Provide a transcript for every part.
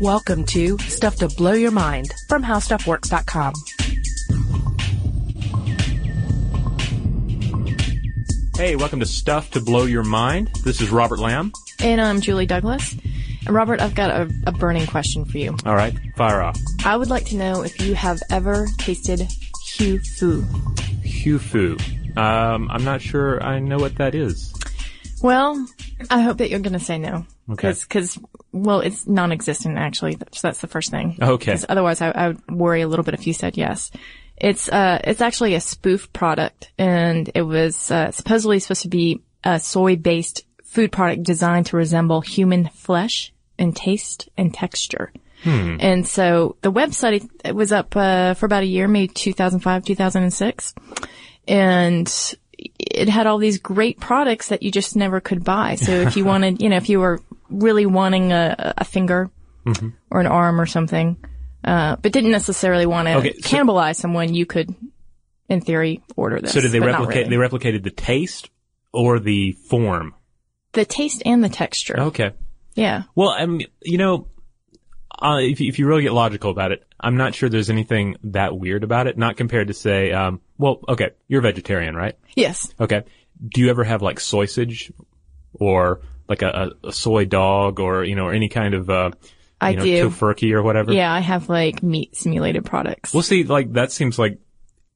Welcome to Stuff to Blow Your Mind from HowStuffWorks.com. Hey, welcome to Stuff to Blow Your Mind. This is Robert Lamb. And I'm Julie Douglas. And Robert, I've got a, a burning question for you. All right, fire off. I would like to know if you have ever tasted Hu Fu. Hu Fu. Um, I'm not sure I know what that is. Well, I hope that you're going to say no. Okay. Because, well, it's non-existent actually. So that's the first thing. Okay. otherwise, I, I would worry a little bit if you said yes. It's uh, it's actually a spoof product, and it was uh, supposedly supposed to be a soy-based food product designed to resemble human flesh in taste and texture. Hmm. And so the website it was up uh, for about a year, maybe 2005, 2006, and it had all these great products that you just never could buy. So if you wanted, you know, if you were really wanting a, a finger or an arm or something, uh, but didn't necessarily want to Okay, so- cannibalize someone, you could, in theory, order this. So did they replicate? really. They replicated the taste or the form? the taste and the texture? Okay. Yeah. Well, I mean, you know, uh, if you, if you really get logical about it, I'm not sure there's anything that weird about it. Not compared to say, um, well, okay, you're a vegetarian, right? Yes. Okay. Do you ever have like sausage or like a, a, soy dog or you know or any kind of uh, I you know, do. tofurkey or whatever? Yeah, I have like meat simulated products. Well, see, like that seems like,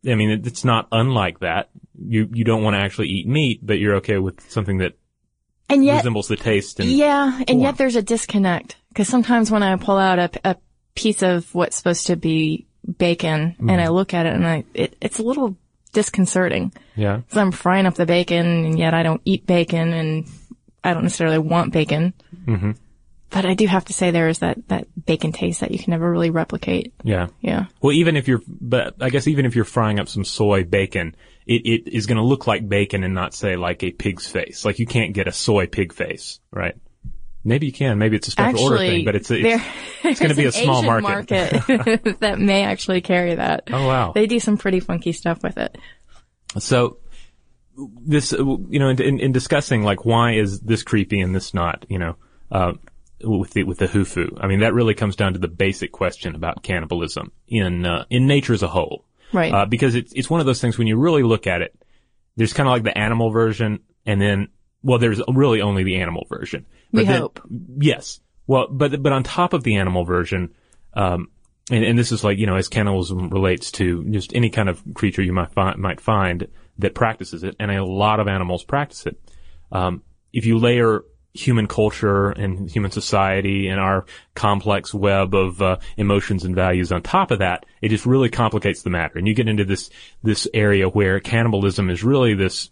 I mean, it, it's not unlike that. You you don't want to actually eat meat, but you're okay with something that and yet, resembles the taste. And Yeah, and form. yet there's a disconnect because sometimes when I pull out a, a piece of what's supposed to be bacon and I look at it and I it, it's a little disconcerting. yeah, So I'm frying up the bacon and yet I don't eat bacon and I don't necessarily want bacon. Mm-hmm. But I do have to say there is that that bacon taste that you can never really replicate. yeah. Yeah. Well, even if you're, but I guess even if you're frying up some soy bacon, it, it is going to look like bacon and not say like a pig's face. Like you can't get a soy pig face, right? Maybe you can. Maybe it's a special order thing, but it's, it's, it's going to be a small Asian market. that may actually carry that. Oh wow. They do some pretty funky stuff with it. So this, you know, in, in, in discussing like why is this creepy and this not, you know, uh, with the with the hufu. I mean, that really comes down to the basic question about cannibalism in uh, in nature as a whole, Right. uh, because it's it's one of those things when you really look at it. There's kind of like the animal version, and then well, there's really only the animal version. We then- hope. Yes. Well, but but on top of the animal version, um, and, and this is like you know as cannibalism relates to just any kind of creature you might find might find that practices it, and a lot of animals practice it. Um, if you layer human culture and human society and our complex web of uh, emotions and values on top of that, it just really complicates the matter, and you get into this this area where cannibalism is really this.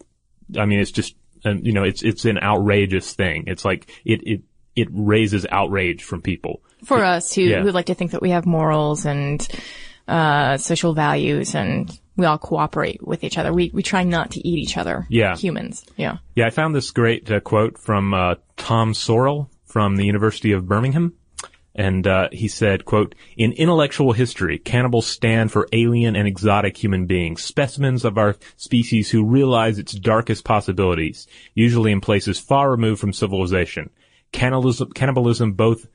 I mean, it's just um, you know, it's it's an outrageous thing. It's like it it it raises outrage from people. for us who, Yeah. who like to think that we have morals and uh, social values and we all cooperate with each other. We we try not to eat each other. Yeah. humans. Yeah. Yeah, I found this great uh, quote from uh, Tom Sorell from the University of Birmingham. And uh, he said, quote, In intellectual history, cannibals stand for alien and exotic human beings, specimens of our species who realize its darkest possibilities, usually in places far removed from civilization. Cannibalism, cannibalism both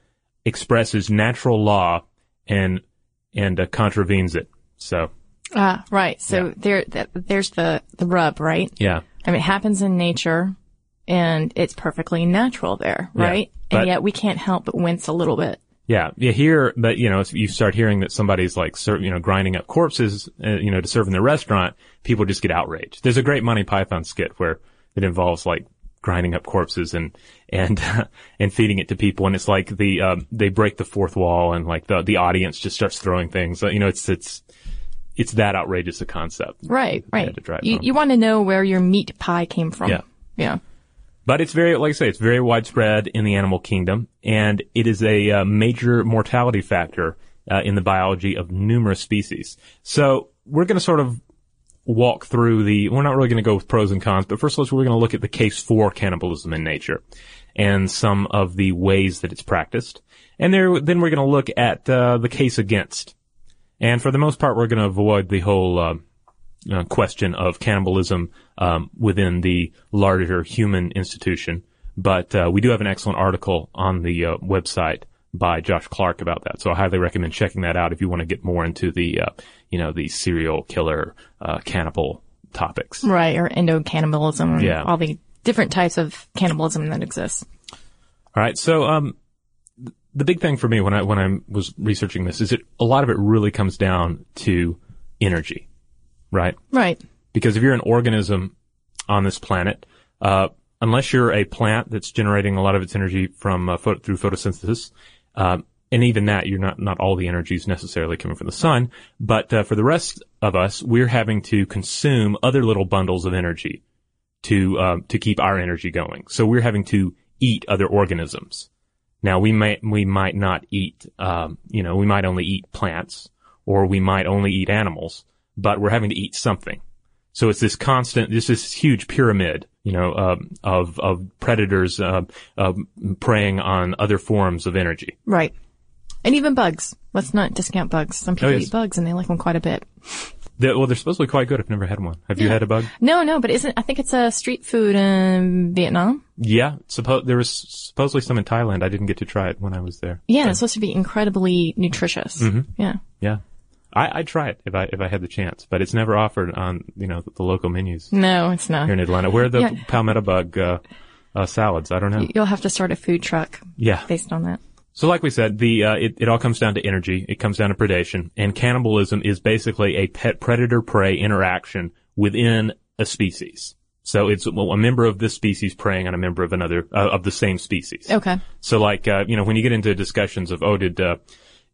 expresses natural law and and uh, contravenes it. So, Ah, right. So Yeah. there that, there's the the rub, right? yeah. I mean, it happens in nature, and it's perfectly natural there, Yeah, right? but- and yet we can't help but wince a little bit. Yeah, you hear but you know, if you start hearing that somebody's like, you know, grinding up corpses, uh, you know, to serve in the restaurant, people just get outraged. There's a great Monty Python skit where it involves like grinding up corpses and, and, and feeding it to people. And it's like the, um, they break the fourth wall and like the, the audience just starts throwing things. You know, it's, it's, it's that outrageous a concept. Right, right. you home. you want to know where your meat pie came from. Yeah. Yeah. But it's very, like I say, it's very widespread in the animal kingdom, and it is a uh, major mortality factor uh, in the biology of numerous species. So we're going to sort of walk through the. We're not really going to go with pros and cons, but first, let's we're going to look at the case for cannibalism in nature and some of the ways that it's practiced, and there, then we're going to look at uh, the case against. And for the most part, we're going to avoid the whole. Uh, question of cannibalism um, within the larger human institution. But uh, we do have an excellent article on the uh, website by Josh Clark about that. So I highly recommend checking that out if you want to get more into the, uh, you know, the serial killer, uh, cannibal topics. Right, or endocannibalism, and Yeah. all the different types of cannibalism that exists. All right. So, um, the big thing for me when I, when I was researching this is that a lot of it really comes down to energy, right? Right. Because if you're an organism on this planet, uh, unless you're a plant that's generating a lot of its energy from uh, pho- through photosynthesis, um, and even that, you're not not all the energy is necessarily coming from the sun. But uh, for the rest of us, we're having to consume other little bundles of energy to uh, to keep our energy going. So we're having to eat other organisms. Now we might we might not eat, um, you know, we might only eat plants, or we might only eat animals, but we're having to eat something. So it's this constant, this this huge pyramid, you know, um, of of predators uh, uh, preying on other forms of energy. Right. And even bugs. Let's not discount bugs. Some people Oh, yes. eat bugs and they like them quite a bit. They, well, they're supposedly quite good. I've never had one. Have you had a bug? No, no, but isn't, I think it's a street food in Vietnam. Yeah, suppo- there was supposedly some in Thailand. I didn't get to try it when I was there. Yeah, it's supposed to be incredibly nutritious. Mm-hmm. Yeah. Yeah, I, I'd try it if I if I had the chance, but it's never offered on you know the, local menus No, it's not. here in Atlanta. Where are the Yeah. palmetto bug uh, uh, salads? I don't know. You'll have to start a food truck Yeah. based on that. So, like we said, the uh, it, it all comes down to energy. It comes down to predation, and cannibalism is basically a pet predator prey interaction within a species. So it's well, a member of this species preying on a member of another uh, of the same species. Okay. So, like uh, you know, when you get into discussions of oh, did uh,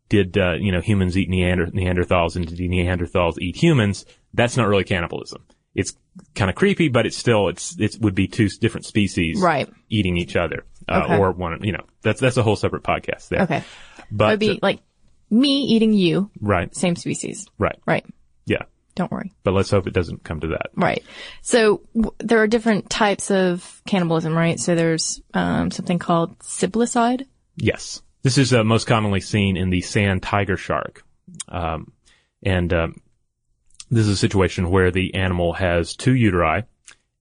did uh, you know humans eat Neander- Neanderthals and did Neanderthals eat humans? That's not really cannibalism. It's kind of creepy, but it's still it's it would be two different species Right. eating each other, uh, Okay. or one. You know, that's that's a whole separate podcast there. Okay. But It would be like me eating you, right, same species. right, Right. yeah. Don't worry. But let's hope it doesn't come to that. Right. So w- there are different types of cannibalism, right? So there's um, something called siblicide. Yes, this is uh, most commonly seen in the sand tiger shark, um, and um, this is a situation where the animal has two uteri,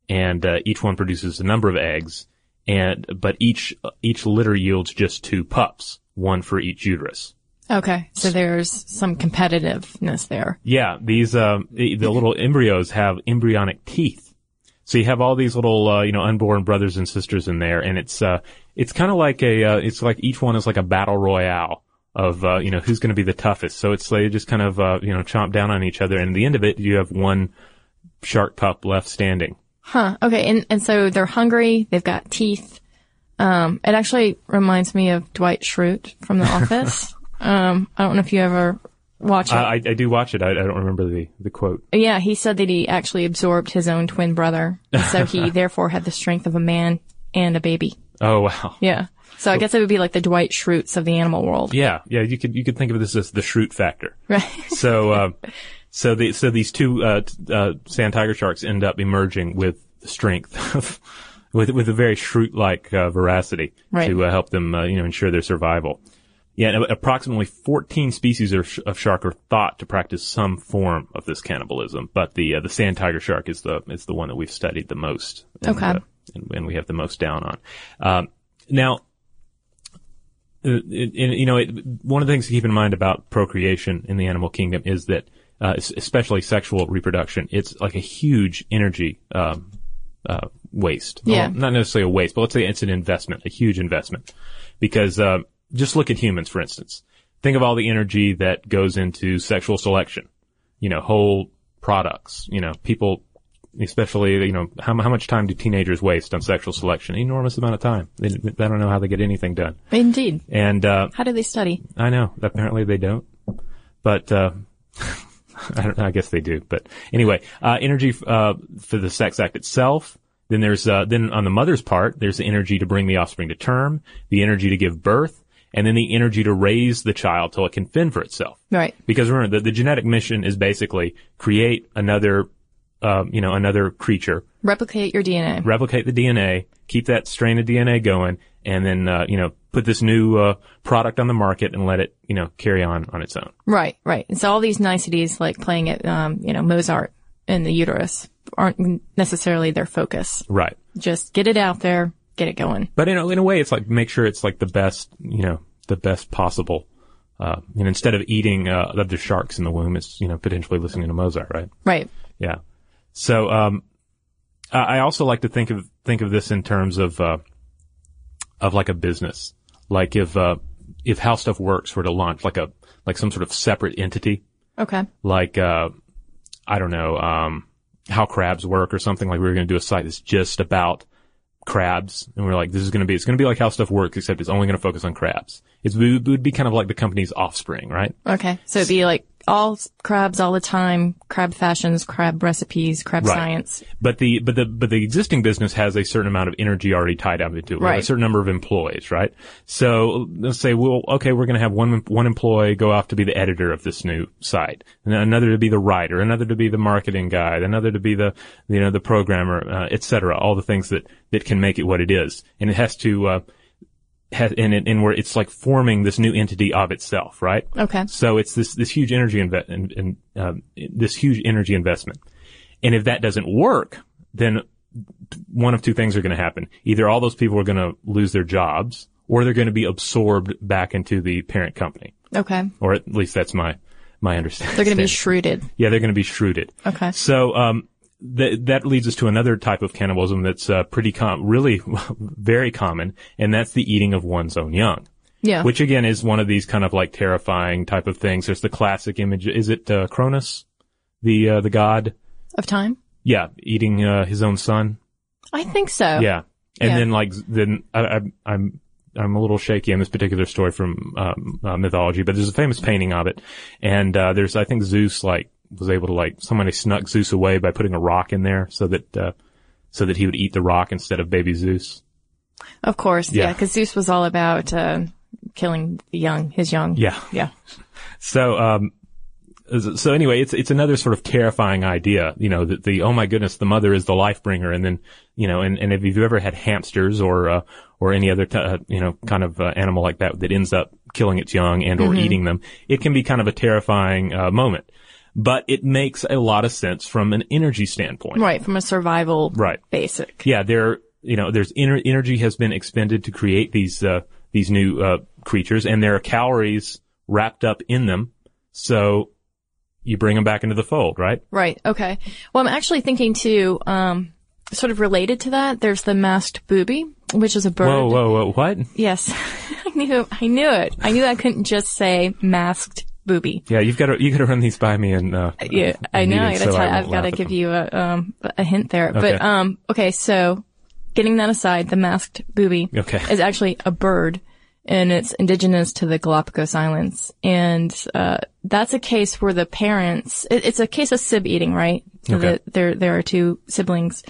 and uh, each one produces a number of eggs, and but each each litter yields just two pups, one for each uterus. Okay. So there's some competitiveness there. Yeah, these um, the, the little embryos have embryonic teeth. So you have all these little uh, you know unborn brothers and sisters in there, and it's uh, it's kind of like a uh, it's like each one is like a battle royale of uh, you know who's going to be the toughest. So it's they just kind of uh, you know chomp down on each other, and at the end of it, you have one shark pup left standing. Huh. Okay. And, and so they're hungry. They've got teeth. Um, it actually reminds me of Dwight Schrute from The Office. um, I don't know if you ever watch it. I, I, do watch it. I, I don't remember the the quote. yeah, he said that he actually absorbed his own twin brother. So he therefore had the strength of a man and a baby. Oh wow. Yeah. So I guess it would be like the Dwight Schrutes of the animal world. Yeah, yeah. You could you could think of this as the Schrute factor. Right. So, uh, so the, so these two, uh, t- uh, sand tiger sharks end up emerging with strength of, with, with a very shrew-like, uh, veracity Right. to uh, help them, uh, you know, ensure their survival. Yeah, approximately 14 species of, shark are thought to practice some form of this cannibalism, but the, uh, the sand tiger shark is the, is the one that we've studied the most. And, Okay. uh, and, and we have the most down on. Um, now, uh, it, it- you know, it, one of the things to keep in mind about procreation in the animal kingdom is that, uh, especially sexual reproduction, it's like a huge energy um, uh, waste. Yeah. Well, not necessarily a waste, but let's say it's an investment, a huge investment, because uh, just look at humans, for instance. Think of all the energy that goes into sexual selection. You know, whole products. You know, people especially, you know, how, how much time do teenagers waste on sexual selection? Enormous amount of time. They, they don't know how they get anything done. Indeed. And, uh, How do they study? I know, apparently they don't. But, uh, I don't know, I guess they do. But anyway, uh, energy, uh, for the sex act itself. Then there's, uh, then on the mother's part, there's the energy to bring the offspring to term, the energy to give birth, and then the energy to raise the child till it can fend for itself. Right. Because remember, the, the genetic mission is basically create another, um, you know, another creature, Replicate your DNA. replicate the DNA, keep that strain of DNA going, and then, uh, you know, put this new, uh, product on the market and let it, you know, carry on on its own. Right, right. And so all these niceties, like playing at, um, you know, Mozart in the uterus, aren't necessarily their focus. Right. Just get it out there, get it going. But in a, in a way, it's like make sure it's like the best, you know, the best possible. Uh, know, instead of eating uh, the sharks in the womb, it's you know potentially listening to Mozart, right? Right. Yeah. So um, I I also like to think of think of this in terms of uh, of like a business, like if uh, if How Stuff Works were to launch like a like some sort of separate entity, Okay. like uh, I don't know um, how crabs work or something. Like we were going to do a site that's just about crabs, and we're like, this is going to be it's going to be like How Stuff Works, except it's only going to focus on crabs. It's, it would be kind of like the company's offspring, right? Okay. So it'd be like all crabs all the time, crab fashions, crab recipes, crab Right. science. But the but the but the existing business has a certain amount of energy already tied up into it. Have A certain number of employees, right? So let's say, well, okay, we're going to have one one employee go off to be the editor of this new site, and another to be the writer, another to be the marketing guy, another to be the you know the programmer, uh, et cetera. All the things that that can make it what it is, and it has to. Uh, has, and, and where it's like forming this new entity of itself, right? Okay. So it's this this huge energy inve- in, in, um, this huge energy investment, and if that doesn't work, then one of two things are going to happen: either all those people are going to lose their jobs, or they're going to be absorbed back into the parent company, Okay. or at least that's my my understanding. They're going to be shrewded. yeah, they're going to be shrewded. Okay. So um, th- that leads us to another type of cannibalism that's uh, pretty com- really very common, and that's the eating of one's own young. Yeah. Which again is one of these kind of like terrifying type of things. There's the classic image. Is it uh, Cronus, the uh, the god? of time? Yeah, eating uh, his own son. I think so. Yeah, and Yeah. then like then I, I, I'm I'm a little shaky on this particular story from um, uh, mythology, but there's a famous painting of it, and uh, there's I think Zeus like was able to like somebody snuck Zeus away by putting a rock in there so that uh, so that he would eat the rock instead of baby Zeus. Of course. Yeah. Yeah. Because Zeus was all about uh, killing the young, his young. Yeah. Yeah. So, um, so anyway, it's it's another sort of terrifying idea, you know, that the oh my goodness, the mother is the life bringer, and then you know, and, and if you've ever had hamsters or uh, or any other t- uh, you know kind of uh, animal like that that ends up killing its young and or eating them, it can be kind of a terrifying uh, moment. But it makes a lot of sense from an energy standpoint. Right. From a survival Right. basic. Yeah, there, you know, there's ener- energy has been expended to create these uh, these new uh, creatures, and there are calories wrapped up in them. So you bring them back into the fold, right? Right. Okay. Well, I'm actually thinking too, um, sort of related to that. There's the masked booby, which is a bird. Whoa, whoa, whoa! What? Yes. I knew, I knew it. I knew I couldn't just say masked booby. Yeah, you've got to you got to run these by me and uh, Yeah, I know. I meetings, gotta so I've got to give them. you a, um, a hint there. Okay. But, um, okay. So getting that aside, the masked booby Okay. is actually a bird and it's indigenous to the Galapagos Islands. And, uh, that's a case where the parents, it, it's a case of sib eating, right? So Okay. that there, there are two siblings.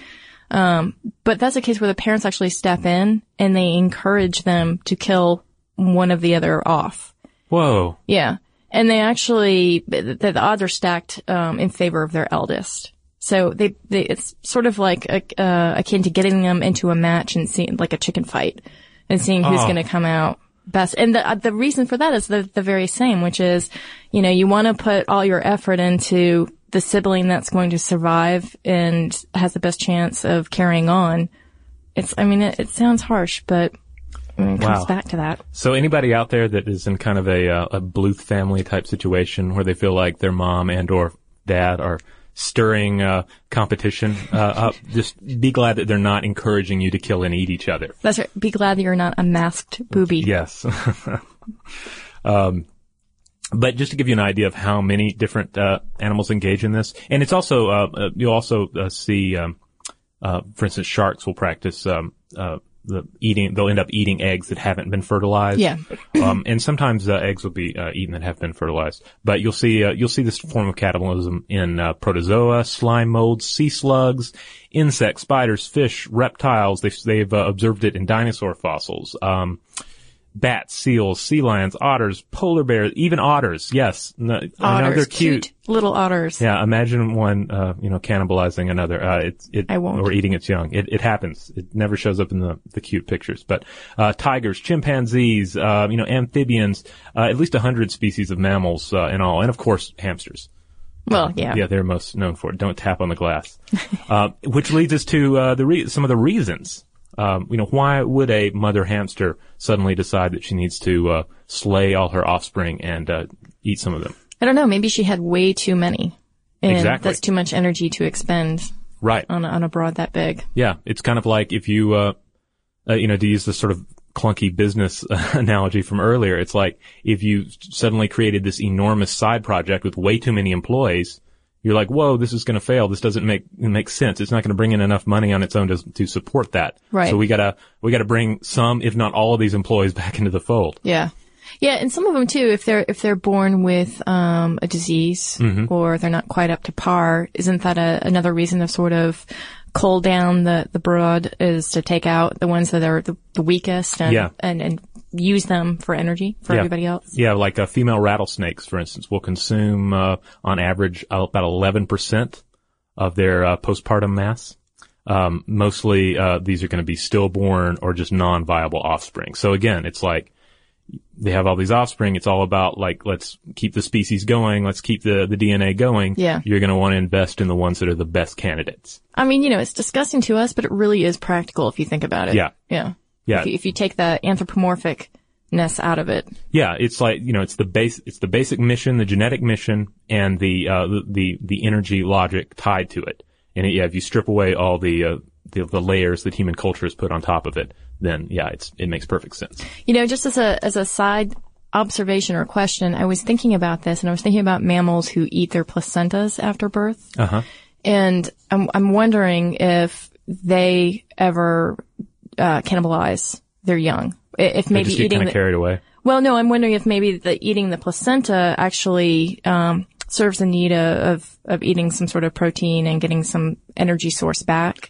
Um, but that's a case where the parents actually step in and they encourage them to kill one of the other off. whoa, Yeah. And they actually, the, the odds are stacked, um, in favor of their eldest. So they, they, it's sort of like, uh, akin to getting them into a match and seeing, like a chicken fight and seeing who's Oh. going to come out best. And the, uh, the reason for that is the, the very same, which is, you know, you want to put all your effort into the sibling that's going to survive and has the best chance of carrying on. It's, I mean, it, it sounds harsh, but Mean, it comes Wow. back to that. So anybody out there that is in kind of a uh, a Bluth family type situation where they feel like their mom and or dad are stirring uh, competition uh, up, just be glad that they're not encouraging you to kill and eat each other. That's right. Be glad that you're not a masked booby. Yes. um, but just to give you an idea of how many different uh, animals engage in this, and it's also uh, uh, you'll also uh, see, um, uh, for instance, sharks will practice um, uh, the eating. They'll end up eating eggs that haven't been fertilized. Yeah. um, and sometimes uh, eggs will be uh, eaten that have been fertilized. But you'll see uh, you'll see this form of cannibalism in uh, protozoa, slime molds, sea slugs, insects, spiders, fish, reptiles. They've they've uh, observed it in dinosaur fossils. Um, bats, seals, sea lions, otters, polar bears, even otters. Yes, no, I know Otters, they're cute. little otters. Yeah, imagine one, uh, you know, cannibalizing another. Uh, it, it, I won't. Or eating its young. It, it happens. It never shows up in the, the cute pictures. But, uh, tigers, chimpanzees, uh, you know, amphibians, uh, at least a hundred species of mammals, uh, in all. And of course, hamsters. Well, yeah. Yeah, they're most known for it. Don't tap on the glass. uh, which leads us to, uh, the re- some of the reasons Um, you know, why would a mother hamster suddenly decide that she needs to uh, slay all her offspring and uh, eat some of them? I don't know. Maybe she had way too many. And Exactly. that's too much energy to expend Right. on a, on a broad that big. Yeah, it's kind of like if you, uh, uh, you know, to use this sort of clunky business analogy from earlier, it's like if you suddenly created this enormous side project with way too many employees, you're like, whoa, this is going to fail. This doesn't make make sense. It's not going to bring in enough money on its own to to support that. Right. So we gotta we gotta bring some, if not all, of these employees back into the fold. Yeah. Yeah, and some of them too, if they're if they're born with um, a disease or they're not quite up to par, isn't that a, another reason to sort of cull down the the broad is to take out the ones that are the, the weakest and, Yeah. and and use them for energy for Yeah. everybody else. Yeah, like uh, female rattlesnakes, for instance, will consume uh, on average uh, about 11% of their uh, postpartum mass. Um, mostly, uh, these are going to be stillborn or just non-viable offspring. So again, it's like they have all these offspring. It's all about like, let's keep the species going. Let's keep the, the DNA going. Yeah. You're going to want to invest in the ones that are the best candidates. I mean, you know, it's disgusting to us, but it really is practical if you think about it. Yeah. Yeah. Yeah. If you, if you take the anthropomorphicness out of it. Yeah, it's like you know, it's the base, it's the basic mission, the genetic mission, and the uh, the, the the energy logic tied to it. And yeah, if you strip away all the, uh, the the layers that human culture has put on top of it, then yeah, it's it makes perfect sense. You know, just as a as a side observation or question, I was thinking about this, and I was thinking about mammals who eat their placentas after birth, Uh huh. and I'm I'm wondering if they ever uh, cannibalize their young. If maybe just eating kind the, of carried away. well, no, I'm wondering if maybe the eating the placenta actually um, serves the need of, of eating some sort of protein and getting some energy source back,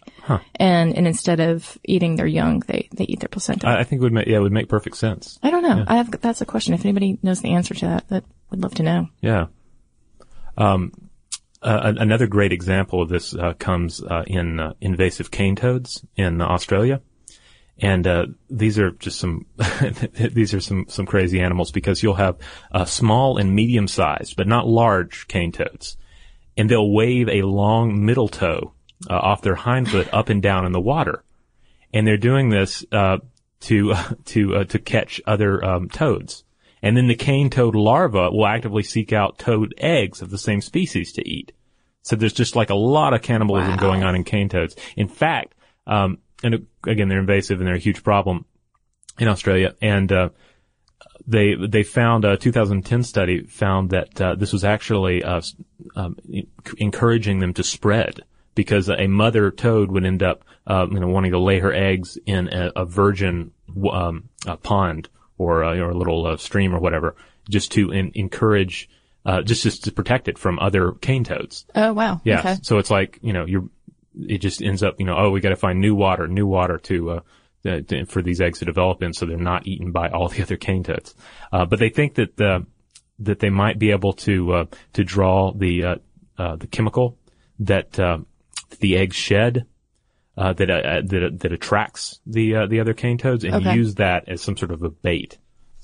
and and instead of eating their young, they they eat their placenta. I, I think it would make yeah, it would make perfect sense. I don't know. I have that's a question. If anybody knows the answer to that, that would love to know. Yeah. Um, uh, another great example of this uh, comes uh, in uh, invasive cane toads in Australia, and uh, these are just some these are some some crazy animals because you'll have uh, small and medium sized, but not large cane toads, and they'll wave a long middle toe uh, off their hind foot up and down in the water, and they're doing this uh, to to uh, to catch other um, toads. And then the cane toad larva will actively seek out toad eggs of the same species to eat. So there's just like a lot of cannibalism Wow. going on in cane toads. In fact, um, and uh, again, they're invasive and they're a huge problem in Australia. And uh, they they found a 2010 study found that uh, this was actually uh, um, encouraging them to spread because a mother toad would end up uh, you know wanting to lay her eggs in a, a virgin um, a pond or, uh, or a little uh, stream or whatever just to en- encourage uh, just just to protect it from other cane toads. Oh wow. Yeah. Okay. So it's like, you know, you're, it just ends up, you know, oh, we got to find new water, new water to, uh, to- for these eggs to develop in so they're not eaten by all the other cane toads. Uh, but they think that, uh, that they might be able to, uh, to draw the, uh, uh, the chemical that, uh, the eggs shed, uh, that, uh, that, that attracts the, uh, the other cane toads and Okay. use that as some sort of a bait.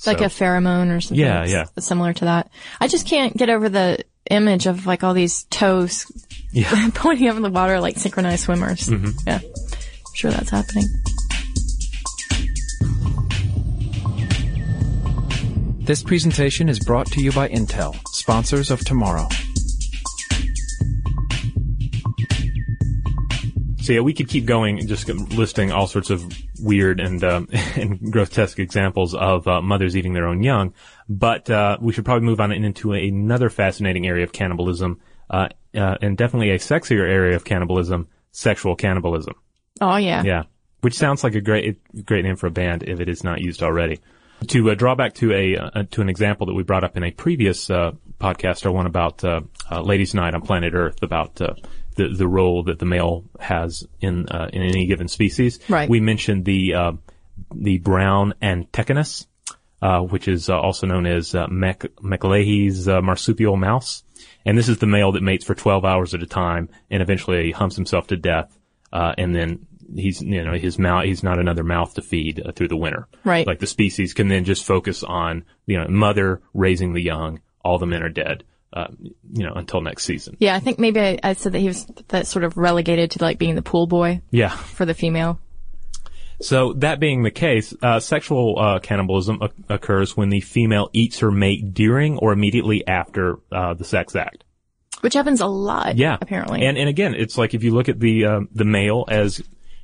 like So- a pheromone or something. Yeah, yeah. Similar to that. I just can't get over the image of like all these toes Yeah. pointing up in the water like synchronized swimmers. Mm-hmm. Yeah. I'm sure that's happening. This presentation is brought to you by Intel, sponsors of tomorrow. So yeah, we could keep going, and just listing all sorts of weird and um, and grotesque examples of uh, mothers eating their own young. But uh, we should probably move on into another fascinating area of cannibalism, uh, uh, and definitely a sexier area of cannibalism: sexual cannibalism. Oh yeah. Yeah, which sounds like a great great name for a band if it is not used already. To uh, draw back to a uh, to an example that we brought up in a previous uh, podcast, or one about uh, uh, Ladies' Night on Planet Earth, about uh, the the role that the male has in uh, in any given species. Right. We mentioned the uh, the brown antechinus, uh, which is uh, also known as uh, Mac- uh, marsupial mouse, and this is the male that mates for 12 hours at a time and eventually humps himself to death, uh, and then he's you know his mouth he's not another mouth to feed uh, through the winter. Right. Like the species can then just focus on you know mother raising the young. All the men are dead. Uh, you know until next season. Yeah, I think maybe I, I said that he was that sort of relegated to like being the pool boy Yeah. for the female. So that being the case, uh, sexual uh, cannibalism o- occurs when the female eats her mate during or immediately after uh, the sex act. Which happens a lot. Yeah, Apparently. And and again, it's like if you look at the um, the male as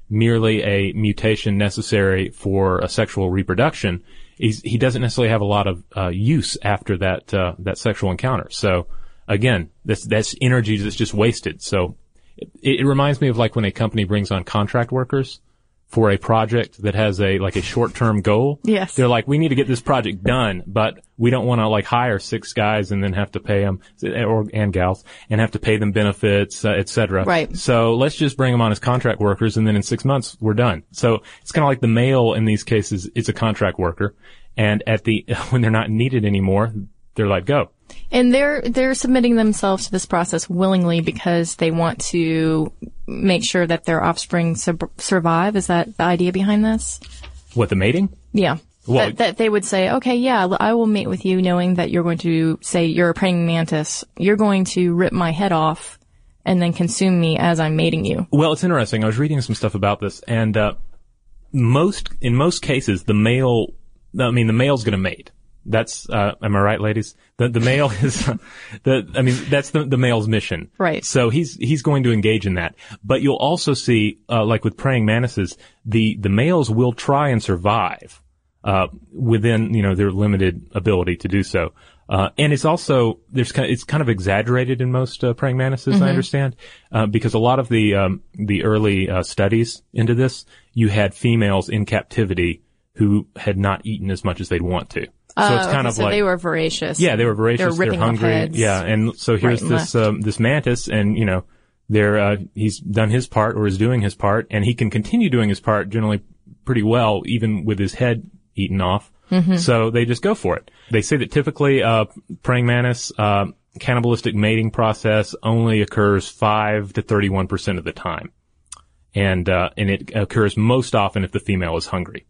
merely a mutation necessary for a sexual reproduction, he doesn't necessarily have a lot of uh, use after that uh, that sexual encounter. So again, that's that's energy that's just wasted. So it, it reminds me of like when a company brings on contract workers for a project that has a like a short term goal. Yes. They're like, we need to get this project done, but we don't want to like hire six guys and then have to pay them or and gals and have to pay them benefits, uh, et cetera. Right. So let's just bring them on as contract workers, and then in six months we're done. So it's kind of like the male in these cases is a contract worker, and at the when they're not needed anymore, they're let go. And they're they're submitting themselves to this process willingly because they want to make sure that their offspring sub- survive. Is that the idea behind this? What the mating? Yeah. Well- that, that they would say, okay, yeah, I will mate with you knowing that you're going to say you're a praying mantis. You're going to rip my head off and then consume me as I'm mating you. Well, it's interesting. I was reading some stuff about this, and uh, most in most cases, the male, I mean, the male's going to mate. That's uh, am I right, ladies? The the male is the I mean that's the the male's mission. Right. So he's he's going to engage in that. But you'll also see, uh, like with praying mantises, the the males will try and survive uh, within you know their limited ability to do so. Uh, and it's also there's kind of, it's kind of exaggerated in most uh, praying mantises, I understand, uh, because a lot of the um, the early uh, studies into this, you had females in captivity who had not eaten as much as they'd want to. So it's Oh, kind okay, of so like they were voracious. yeah, they were voracious. They're off hungry. Yeah, and so here's and this um, this mantis, and you know, they're uh, he's done his part or is doing his part, and he can continue doing his part generally pretty well, even with his head eaten off. Mm-hmm. So they just go for it. They say that typically, uh, praying mantis uh, cannibalistic mating process only occurs five to thirty-one percent of the time, and uh, and it occurs most often if the female is hungry.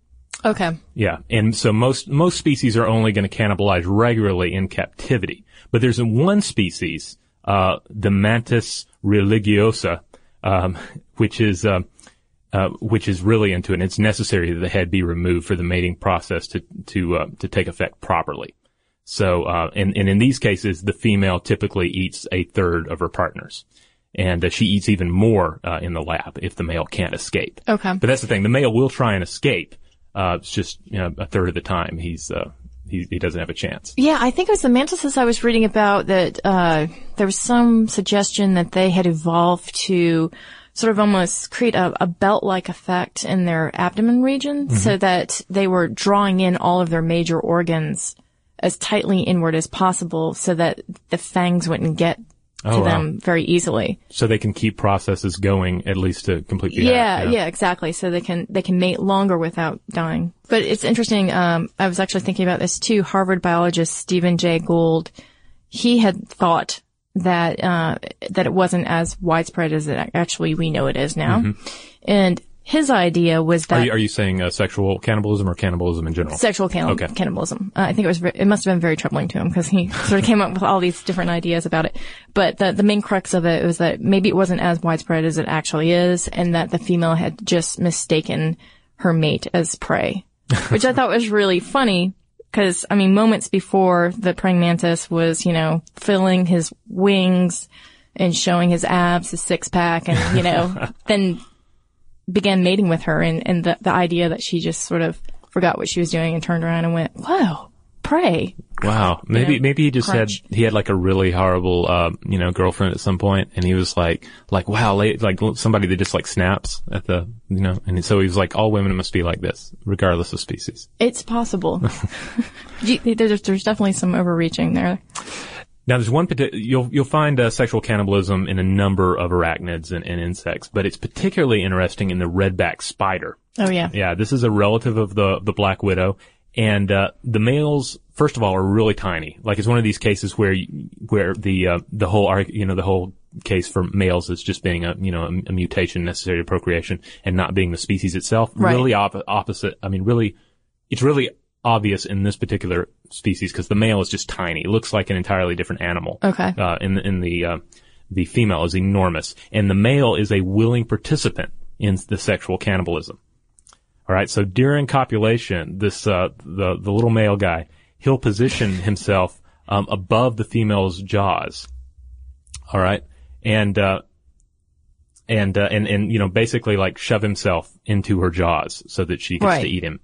Okay. Yeah, and so most most species are only going to cannibalize regularly in captivity. But there's one species, uh, the Mantis religiosa, um, which is uh, uh, which is really into it. And it's necessary that the head be removed for the mating process to to uh, to take effect properly. So, uh, and, and in these cases, the female typically eats a third of her partners. And uh, she eats even more uh, in the lab if the male can't escape. Okay. But that's the thing. The male will try and escape. Uh, it's just you know, a third of the time he's uh, he, he doesn't have a chance. Yeah, I think it was the mantises I was reading about that uh, there was some suggestion that they had evolved to sort of almost create a, a belt-like effect in their abdomen region so that they were drawing in all of their major organs as tightly inward as possible so that the fangs wouldn't get to Oh, wow. them very easily. So they can keep processes going at least to complete the Yeah, act, yeah, exactly. So they can they can mate longer without dying. But it's interesting. Um, I was actually thinking about this too. Harvard biologist Stephen Jay Gould, he had thought that uh, that it wasn't as widespread as it actually we know it is now, and his idea was that. Are you, are you saying uh, sexual cannibalism or cannibalism in general? sexual canni- Okay. cannibalism. Uh, I think it was, ve- it must have been very troubling to him because he sort of came up with all these different ideas about it. But the, the main crux of it was that maybe it wasn't as widespread as it actually is and that the female had just mistaken her mate as prey, which I thought was really funny because, I mean, moments before the praying mantis was, you know, filling his wings and showing his abs, his six pack and, you know, then began mating with her and, and the, the idea that she just sort of forgot what she was doing and turned around and went, whoa, prey. Wow. Maybe Yeah. maybe he just Crunch. had he had like a really horrible uh, you know girlfriend at some point, and he was like like wow like, like somebody that just like snaps at the you know, and so he was like all women must be like this regardless of species. It's possible. There's, there's definitely some overreaching there. Now, there's one you'll you'll find uh, sexual cannibalism in a number of arachnids and, and insects, but it's particularly interesting in the redback spider. Oh yeah. Yeah, this is a relative of the the black widow, and uh, the males, first of all, are really tiny. Like it's one of these cases where you, where the uh, the whole you know the whole case for males is just being a you know a, a mutation necessary to procreation and not being the species itself. Right. Really op- opposite. I mean, really, it's really obvious in this particular species because the male is just tiny. It looks like an entirely different animal. Okay. Uh, in the, in the uh, the female is enormous, and the male is a willing participant in the sexual cannibalism. All right. So during copulation, this, uh, the, the little male guy, he'll position himself, um, above the female's jaws. All right. And, uh, and, uh, and, and, you know, basically like shove himself into her jaws so that she gets Right. to eat him.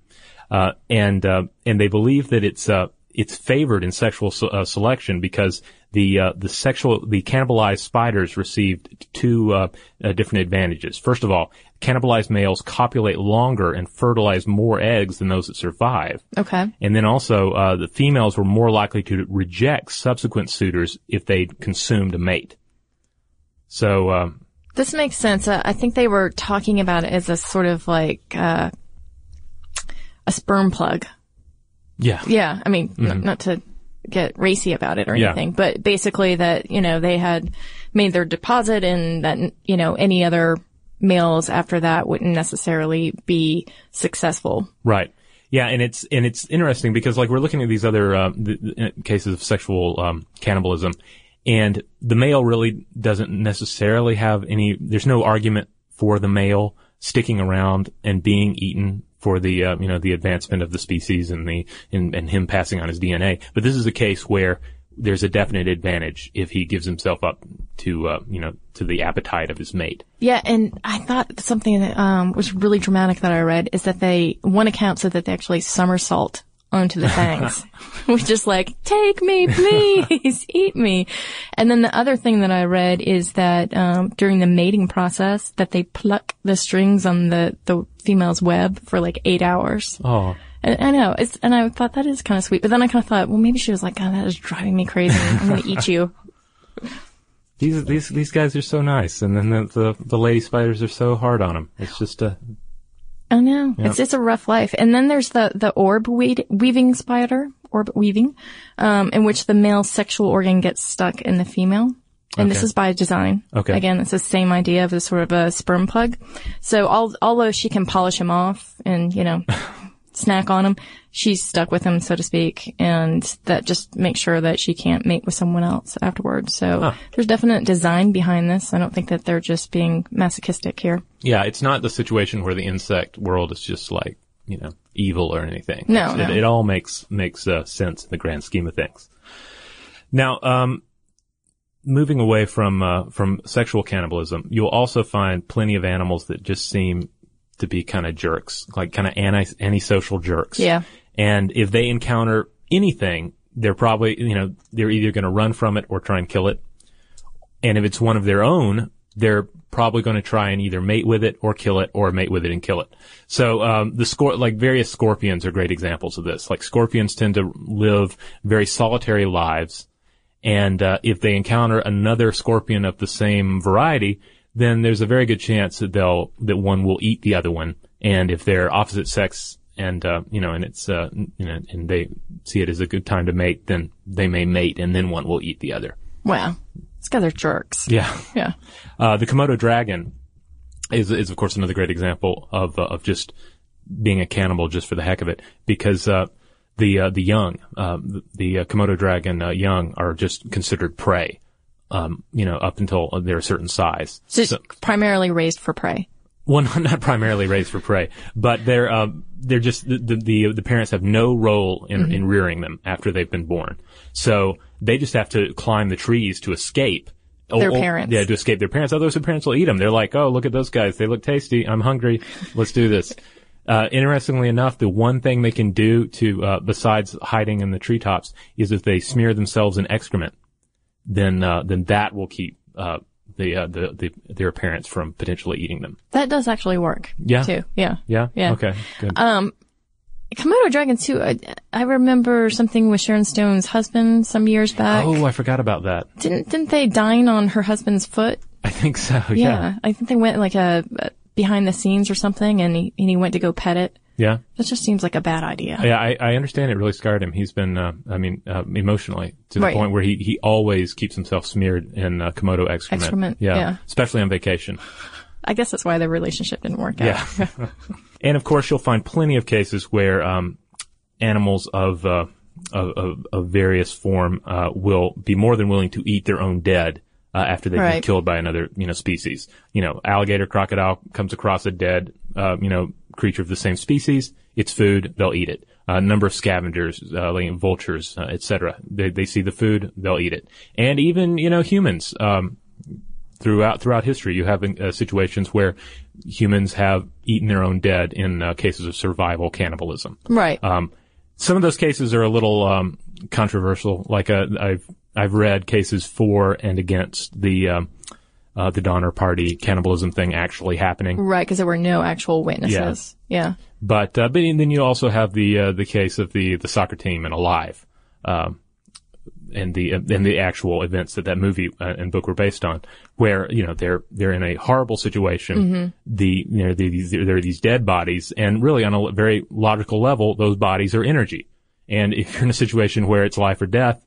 Uh, and, uh, and they believe that it's, uh, it's favored in sexual se- uh, selection because the, uh, the sexual, the cannibalized spiders received two, uh, uh, different advantages. First of all, cannibalized males copulate longer and fertilize more eggs than those that survive. Okay. And then also, uh, the females were more likely to reject subsequent suitors if they consumed a mate. So, um, This makes sense. Uh, I think they were talking about it as a sort of like, uh, a sperm plug. yeah. Yeah. I mean, n- not to get racy about it or Yeah. anything, but basically that, you know, they had made their deposit and that, you know, any other males after that wouldn't necessarily be successful. Right. Yeah, and it's and it's interesting because like we're looking at these other uh, the, the cases of sexual um, cannibalism, and the male really doesn't necessarily have any. There's no argument for the male sticking around and being eaten for the uh, you know the advancement of the species and the and, and him passing on his DNA. But this is a case where there's a definite advantage if he gives himself up to uh, you know to the appetite of his mate. Yeah, and I thought something that um, was really dramatic that I read is that they one account said that they actually somersault onto the fangs, which is like, take me, please, eat me. And then the other thing that I read is that um, during the mating process, that they pluck the strings on the the female's web for like eight hours. Oh. And I know, it's, and I thought that is kind of sweet. But then I kind of thought, well, maybe she was like, God, that is driving me crazy. I'm going to eat you. These these these guys are so nice, and then the the, the lady spiders are so hard on them. It's just a I know. It's it's a rough life. And then there's the the orb weed, weaving spider, orb weaving, um, in which the male sexual organ gets stuck in the female. And this is by design. Okay. Again, it's the same idea of a sort of a sperm plug. So al- although she can polish him off and, you know, snack on him, she's stuck with him, so to speak. And that just makes sure that she can't mate with someone else afterwards. So there's definite design behind this. I don't think that they're just being masochistic here. yeah. It's not the situation where the insect world is just like you know evil or anything. No, no. It, it all makes makes uh, sense in the grand scheme of things. Now, um, moving away from uh, from sexual cannibalism, you'll also find plenty of animals that just seem to be kind of jerks, like kind of anti antisocial jerks. Yeah. And if they encounter anything, they're probably, you know, they're either going to run from it or try and kill it. And if it's one of their own, they're probably going to try and either mate with it or kill it or mate with it and kill it. So, um, the scor- like various scorpions are great examples of this. Like scorpions tend to live very solitary lives. And, uh, if they encounter another scorpion of the same variety, then there's a very good chance that they'll, that one will eat the other one. And if they're opposite sex and, uh, you know, and it's, uh, you know, and they see it as a good time to mate, then they may mate and then one will eat the other. Wow. These guys are jerks. Yeah. Yeah. Uh, the Komodo dragon is, is of course another great example of, uh, of just being a cannibal just for the heck of it because, uh, the, uh, the young, uh, the, the uh, Komodo dragon, uh, young are just considered prey. Um, you know, up until they're a certain size. So it's primarily raised for prey. Well, not, primarily raised for prey, but they're um, they're just the, the the the parents have no role in, Mm-hmm. in rearing them after they've been born, so they just have to climb the trees to escape. Their Oh, oh, parents. yeah, to escape their parents. Otherwise, their parents will eat them. They're like, oh, look at those guys. They look tasty. I'm hungry. Let's do this. Uh, interestingly enough, the one thing they can do to, uh, besides hiding in the treetops is if they smear themselves in excrement, then, uh, then that will keep, uh, the, uh, the, the, their parents from potentially eating them. That does actually work. Yeah. Too. Yeah. Yeah? Yeah. Okay. Good. Um, Komodo dragon too. I, I remember something with Sharon Stone's husband some years back. oh, I forgot about that. Didn't didn't they dine on her husband's foot? I think so. Yeah. Yeah. I think they went like a, a behind the scenes or something, and he and he went to go pet it. Yeah. That just seems like a bad idea. Yeah. I, I understand it really scarred him. He's been, uh, I mean, uh, emotionally to the Right. point where he, he always keeps himself smeared in uh, Komodo excrement. Excrement, Yeah. yeah. Especially on vacation. I guess that's why the relationship didn't work out. Yeah. and of course, you'll find plenty of cases where, um, animals of, uh, of, of, of various form, uh, will be more than willing to eat their own dead. Uh, after they've been killed by another, you know, species. You know, alligator, crocodile comes across a dead, uh, you know, creature of the same species, it's food, they'll eat it. A number of scavengers, uh, like vultures, uh, etc. They, they see the food, they'll eat it. And even, you know, humans, um, throughout, throughout history, you have uh, situations where humans have eaten their own dead in uh, cases of survival cannibalism. Right. Um, some of those cases are a little um, controversial. Like uh, I've I've read cases for and against the um, uh, the Donner Party cannibalism thing actually happening. right, because there were no actual witnesses. Yeah. yeah. But uh, but then you also have the uh, the case of the the soccer team and Alive, um, and the and the actual events that that movie uh, and book were based on, where you know they're they're in a horrible situation. The you know the, these, there are these dead bodies, and really on a very logical level, those bodies are energy. And if you're in a situation where it's life or death,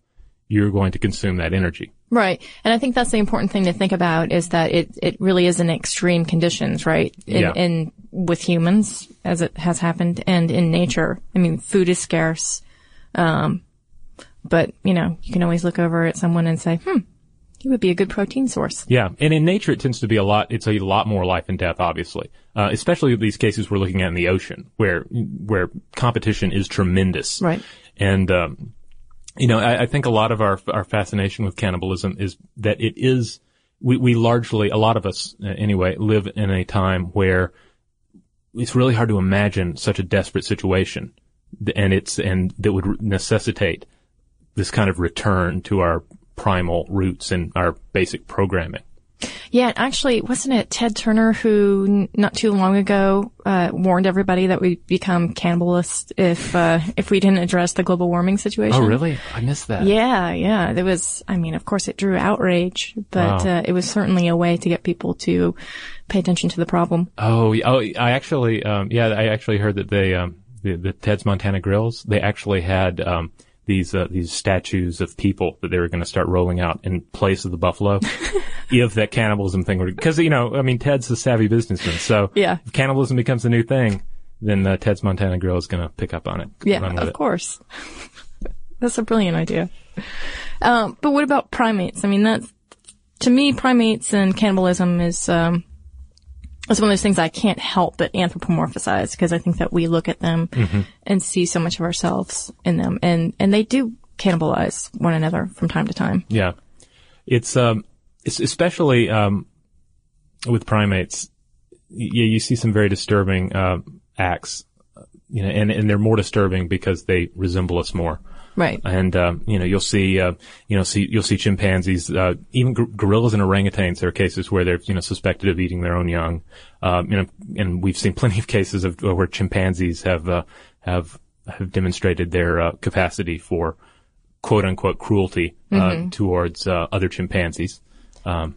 you're going to consume that energy. Right. And I think that's the important thing to think about is that it, it really is in extreme conditions, right? In, Yeah. in with humans, as it has happened, and in nature. I mean, food is scarce. Um, but, you know, you can always look over at someone and say, hmm, he would be a good protein source. Yeah, and in nature it tends to be a lot. It's a lot more life and death, obviously. Uh, especially these cases we're looking at in the ocean, where where competition is tremendous. Right. And um, you know, I, I think a lot of our our fascination with cannibalism is that it is we we largely a lot of us uh, anyway live in a time where it's really hard to imagine such a desperate situation, and it's and that would necessitate this kind of return to our primal roots and our basic programming. Yeah, actually, wasn't it Ted Turner who not too long ago uh, warned everybody that we'd become cannibalists if uh, if we didn't address the global warming situation? Oh, really? I missed that. Yeah, yeah. There was, I mean, of course it drew outrage, but Wow. uh, it was certainly a way to get people to pay attention to the problem. Oh, oh, I actually, um, yeah, I actually heard that they, um, the, the Ted's Montana Grills, they actually had, um, these, uh, these statues of people that they were going to start rolling out in place of the buffalo. if that cannibalism thing were, cause, you know, I mean, Ted's a savvy businessman. So Yeah. if cannibalism becomes a new thing, then, uh, Ted's Montana Grill is going to pick up on it. Yeah, of it. course. that's a brilliant idea. Um, but what about primates? I mean, that's, to me, primates and cannibalism is, um, it's one of those things I can't help but anthropomorphize because I think that we look at them and see so much of ourselves in them and, and they do cannibalize one another from time to time. Yeah. It's, um, it's especially, um, with primates, yeah, you see some very disturbing, uh, acts, you know, and, and they're more disturbing because they resemble us more. Right. And, um, you know, you'll see, uh, you know, see, you'll see chimpanzees, uh, even gor- gorillas and orangutans. There are cases where they're, you know, suspected of eating their own young. Um, you know, and we've seen plenty of cases of where chimpanzees have, uh, have, have demonstrated their, uh, capacity for quote unquote cruelty, uh, towards, uh, other chimpanzees.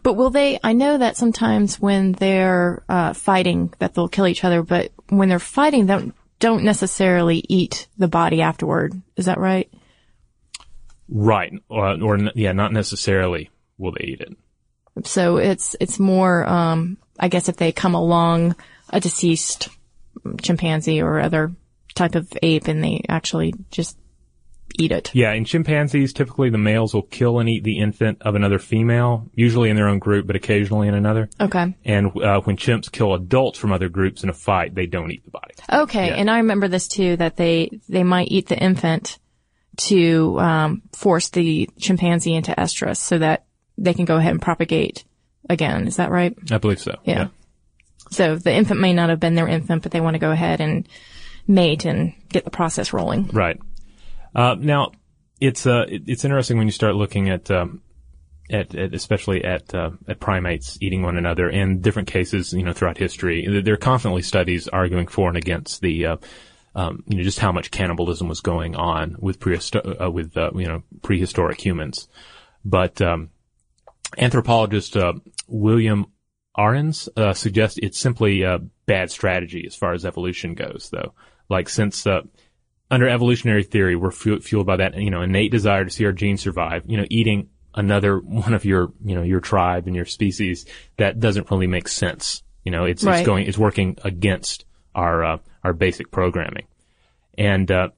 But will they? I know that sometimes when they're uh, fighting, that they'll kill each other. But when they're fighting, they don't, don't necessarily eat the body afterward. Is that right? Right. Or, or, yeah, not necessarily will they eat it. So it's it's more. Um, I guess if they come along a deceased chimpanzee or other type of ape, and they actually just eat it. Yeah, in chimpanzees, typically the males will kill and eat the infant of another female, usually in their own group, but occasionally in another. Okay. And uh, when chimps kill adults from other groups in a fight, they don't eat the body. Okay, Yeah. and I remember this too that they they might eat the infant to um, force the chimpanzee into estrus so that they can go ahead and propagate again. Is that right? I believe so. Yeah. So the infant may not have been their infant, but they want to go ahead and mate and get the process rolling. Right. Uh, now, it's uh, it's interesting when you start looking at um, at, at especially at uh, at primates eating one another in different cases, you know, throughout history. There- There are constantly studies arguing for and against the. Uh, um, you know, just how much cannibalism was going on with prehisto- uh, with uh, you know prehistoric humans, but um, anthropologist uh, William Arens uh, suggests it's simply uh, bad strategy as far as evolution goes, though. Like since uh, under evolutionary theory, we're fu- fueled by that you know innate desire to see our genes survive. You know, eating another one of your you know your tribe and your species that doesn't really make sense. You know, it's Right. it's going it's working against our uh, our basic programming, and uh,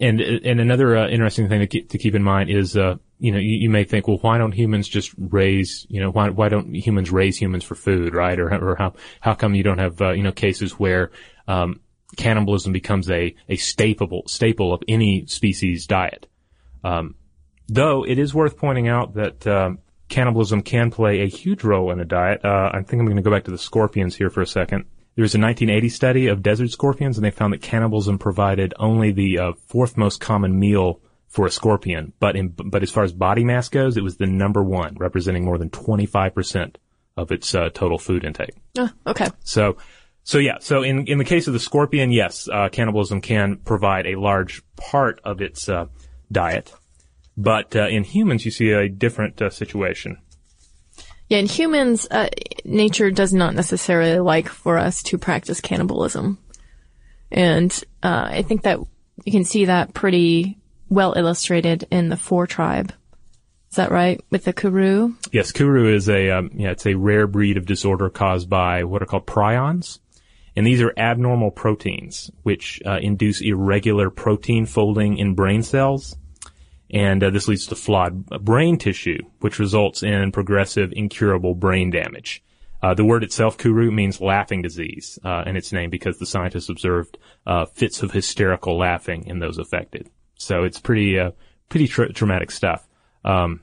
and and another uh, interesting thing to keep, to keep in mind is, uh, you know, you, you may think, well, why don't humans just raise, you know, why why don't humans raise humans for food, right? Or or how how come you don't have uh, you know cases where um, cannibalism becomes a, a staple, staple of any species diet. Um, though it is worth pointing out that, um, cannibalism can play a huge role in a diet. Uh, I think I'm going to go back to the scorpions here for a second. There was a 1980 study of desert scorpions, and they found that cannibalism provided only the uh, fourth most common meal for a scorpion. But in, but as far as body mass goes, it was the number one, representing more than 25 percent of its uh, total food intake. Oh, okay. So, so yeah. So in in the case of the scorpion, yes, uh, cannibalism can provide a large part of its uh, diet. But uh, in humans, you see a different uh, situation. Yeah, in humans, uh, nature does not necessarily like for us to practice cannibalism. And uh, I think that you can see that pretty well illustrated in the Fore tribe. Is that right? With the Kuru? Yes, Kuru is a um, yeah, it's a rare breed of disorder caused by what are called prions, and these are abnormal proteins which uh, induce irregular protein folding in brain cells and uh, this leads to flawed brain tissue, which results in progressive, incurable brain damage. Uh, the word itself, kuru, means laughing disease, uh, and it's named because the scientists observed uh, fits of hysterical laughing in those affected. So it's pretty, uh, pretty tra- traumatic stuff. Um,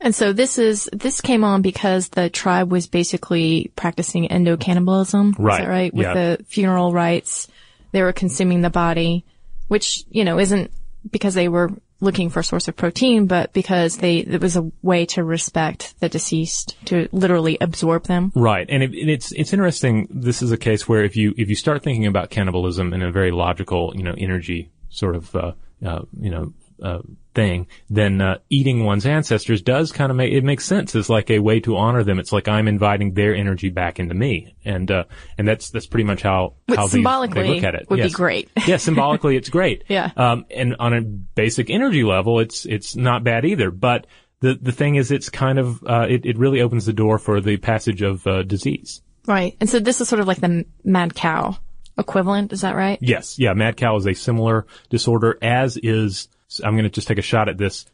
and so this is this came on because the tribe was basically practicing endo cannibalism, right? right, with yeah. the funeral rites. They were consuming the body, which you know isn't because they were looking for a source of protein, but because they, it was a way to respect the deceased, to literally absorb them. Right. And, it, and, it's, it's interesting. This is a case where if you, if you start thinking about cannibalism in a very logical, you know, energy sort of, uh, uh, you know, uh, thing, then uh, eating one's ancestors does kind of make it makes sense It's like a way to honor them. It's like I'm inviting their energy back into me, and uh, and that's that's pretty much how Which how these, symbolically they look at it. would yes. be great. yeah, symbolically it's great. Yeah. Um, and on a basic energy level, it's it's not bad either. But the the thing is, it's kind of uh, it it really opens the door for the passage of uh, disease. Right. And so this is sort of like the mad cow equivalent. Is that right? Yes. Yeah. Mad cow is a similar disorder, as is I'm going to just take a shot at this.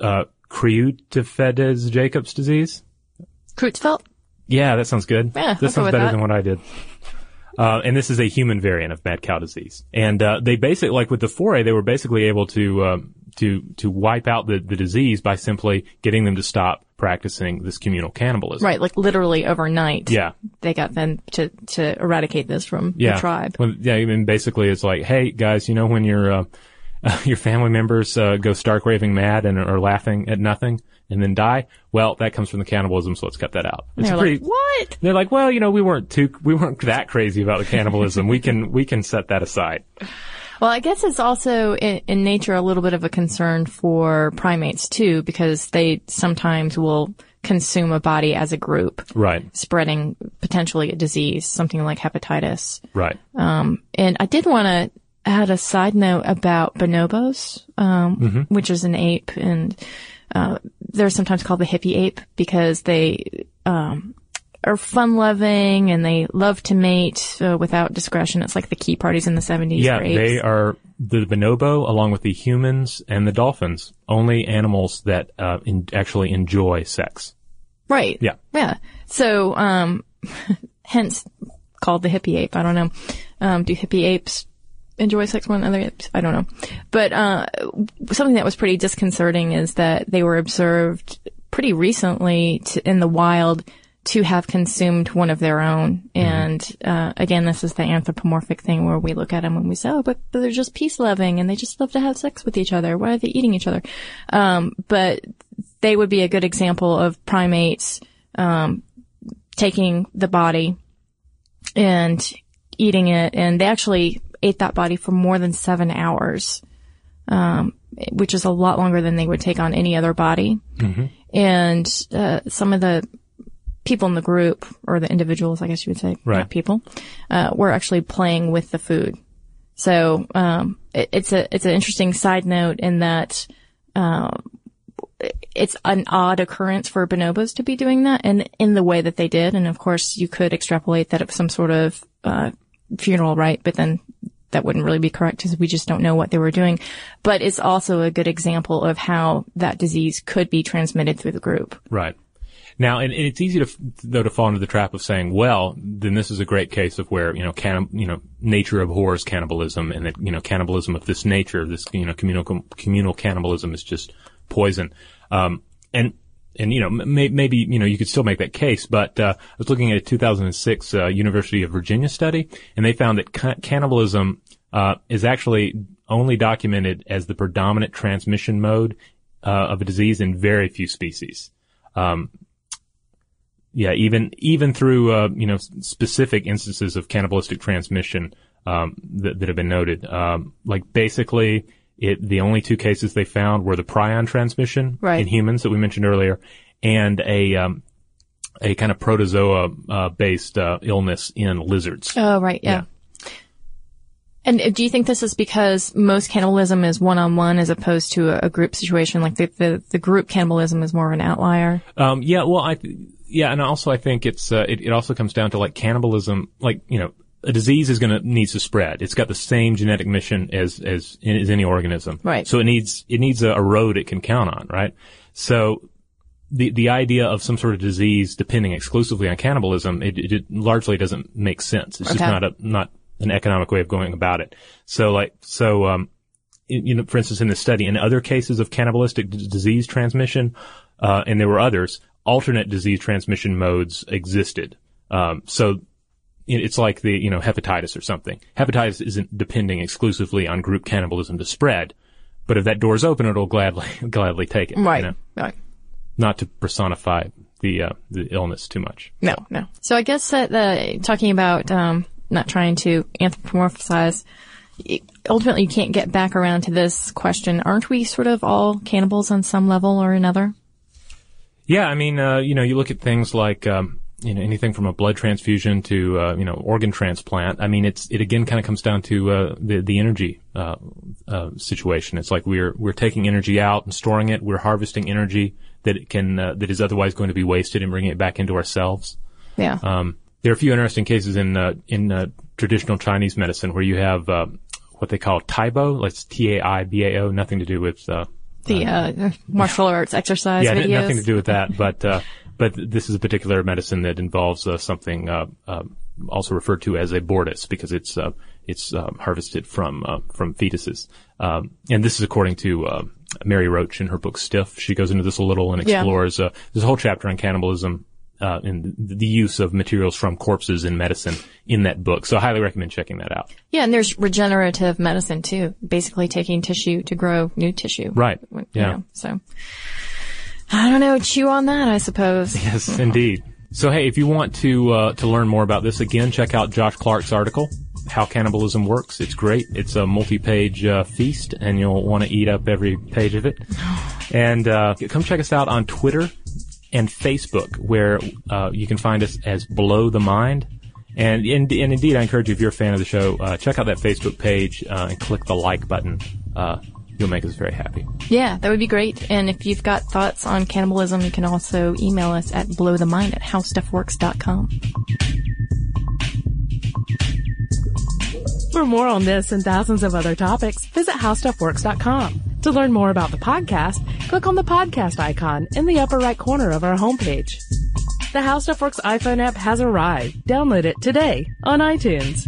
Uh, Creutzfeldt Jacobs disease. Creutzfeldt? Yeah, that sounds good. Yeah, that sounds better that. than what I did. Uh, and this is a human variant of mad cow disease. And uh, they basically, like with the Fore, they were basically able to um, to to wipe out the, the disease by simply getting them to stop practicing this communal cannibalism. Right, like literally overnight. Yeah. They got them to to eradicate this from Yeah. the tribe. Well, yeah. I mean, basically, it's like, hey guys, you know when your uh, your family members uh, go stark raving mad and are laughing at nothing and then die, well, that comes from the cannibalism. So let's cut that out. It's They're pretty. like, what? They're like, well, you know, we weren't too, we weren't that crazy about the cannibalism. we can, we can set that aside. Well, I guess it's also in, in nature a little bit of a concern for primates too, because they sometimes will consume a body as a group, Right. spreading potentially a disease, something like hepatitis. Right. Um, and I did want to add a side note about bonobos, um, Mm-hmm. which is an ape, and uh, they're sometimes called the hippie ape because they um, are fun-loving and they love to mate uh, without discretion. It's like the key parties in the 70s Yeah, they are the bonobo, along with the humans and the dolphins, only animals that uh, in, actually enjoy sex. Right. Yeah. Yeah. So, um, hence called the hippie ape. I don't know. Um, do hippie apes enjoy sex more than other apes? I don't know. But, uh, something that was pretty disconcerting is that they were observed pretty recently to, in the wild to have consumed one of their own. And, uh, again, this is the anthropomorphic thing where we look at them and we say, oh, but they're just peace loving and they just love to have sex with each other. Why are they eating each other? Um, but they would be a good example of primates, um, taking the body and eating it. And they actually ate that body for more than seven hours, um, which is a lot longer than they would take on any other body. And, uh, some of the people in the group or the individuals, I guess you would say, Right. people, uh, were actually playing with the food. So, um, it, it's a, it's an interesting side note in that, it's an odd occurrence for bonobos to be doing that and in the way that they did. And of course you could extrapolate that it was some sort of, uh, funeral rite, but then that wouldn't really be correct because we just don't know what they were doing. But it's also a good example of how that disease could be transmitted through the group. Right. Now, and, and it's easy to, though, to fall into the trap of saying, well, then this is a great case of where, you know, can, you know, nature abhors cannibalism and that, you know, cannibalism of this nature, this, you know, communal, communal cannibalism is just poison. Um, and, and you know may, maybe you know you could still make that case, but uh, I was looking at a 2006 uh, University of Virginia study, and they found that ca- cannibalism uh, is actually only documented as the predominant transmission mode uh, of a disease in very few species. Um, yeah, even even through uh, you know specific instances of cannibalistic transmission um, that, that have been noted, um, like basically it, the only two cases they found were the prion transmission Right. in humans that we mentioned earlier, and a um, a kind of protozoa uh, based uh, illness in lizards. Oh, right. Yeah. And uh, do you think this is because most cannibalism is one-on-one as opposed to a, a group situation? Like the, the, the group cannibalism is more of an outlier? Um, yeah, well, I, yeah, and also I think it's, uh, it, it also comes down to like cannibalism, like, you know, a disease is gonna, needs to spread. It's got the same genetic mission as, as, as any organism. Right. So it needs, it needs a, a road it can count on, right? So, the, the idea of some sort of disease depending exclusively on cannibalism, it, it, it largely doesn't make sense. It's just not a, not an economic way of going about it. So like, so, um, you know, for instance, in this study, in other cases of cannibalistic d- disease transmission, uh, and there were others, alternate disease transmission modes existed. Um, so it's like the, you know, hepatitis or something. Hepatitis isn't depending exclusively on group cannibalism to spread, but if that door's open, it'll gladly, gladly take it. you know? Right. Not to personify the, uh, the illness too much. No, no. So I guess that the talking about um, not trying to anthropomorphize. Ultimately, you can't get back around to this question. Aren't we sort of all cannibals on some level or another? Yeah, I mean, uh, you know, you look at things like, um, you know, anything from a blood transfusion to, uh, you know, organ transplant. I mean, it's, it again kind of comes down to, uh, the, the energy, uh, uh, situation. It's like we're, we're taking energy out and storing it. We're harvesting energy that it can, uh, that is otherwise going to be wasted and bringing it back into ourselves. Yeah. Um, there are a few interesting cases in, uh, in, uh, traditional Chinese medicine where you have, uh, what they call Taibao, like T-A-I-B-A-O, nothing to do with, uh, the uh, martial arts exercise yeah, videos. nothing to do with that. But uh, but this is a particular medicine that involves uh, something uh, uh, also referred to as abortus because it's uh, it's uh, harvested from uh, from fetuses. Um, and this is according to uh, Mary Roach in her book Stiff. She goes into this a little and Yeah. explores uh, there's a whole chapter on cannibalism. Uh, and the use of materials from corpses in medicine in that book. So I highly recommend checking that out. Yeah, and there's regenerative medicine too. Basically taking tissue to grow new tissue. Right. You Yeah. know, so I don't know. Chew on that, I suppose. Yes, indeed. So hey, if you want to uh, to learn more about this, again, check out Josh Clark's article, "How Cannibalism Works." It's great. It's a multi-page uh, feast, and you'll want to eat up every page of it. And uh, come check us out on Twitter and Facebook, where uh, you can find us as Blow the Mind. And, and, and indeed, I encourage you, if you're a fan of the show, uh, check out that Facebook page uh, and click the like button. You'll make us very happy. Yeah, that would be great. And if you've got thoughts on cannibalism, you can also email us at blowthemind at howstuffworks.com. For more on this and thousands of other topics, visit howstuffworks.com. To learn more about the podcast, click on the podcast icon in the upper right corner of our homepage. The How Stuff Works iPhone app has arrived. Download it today on iTunes.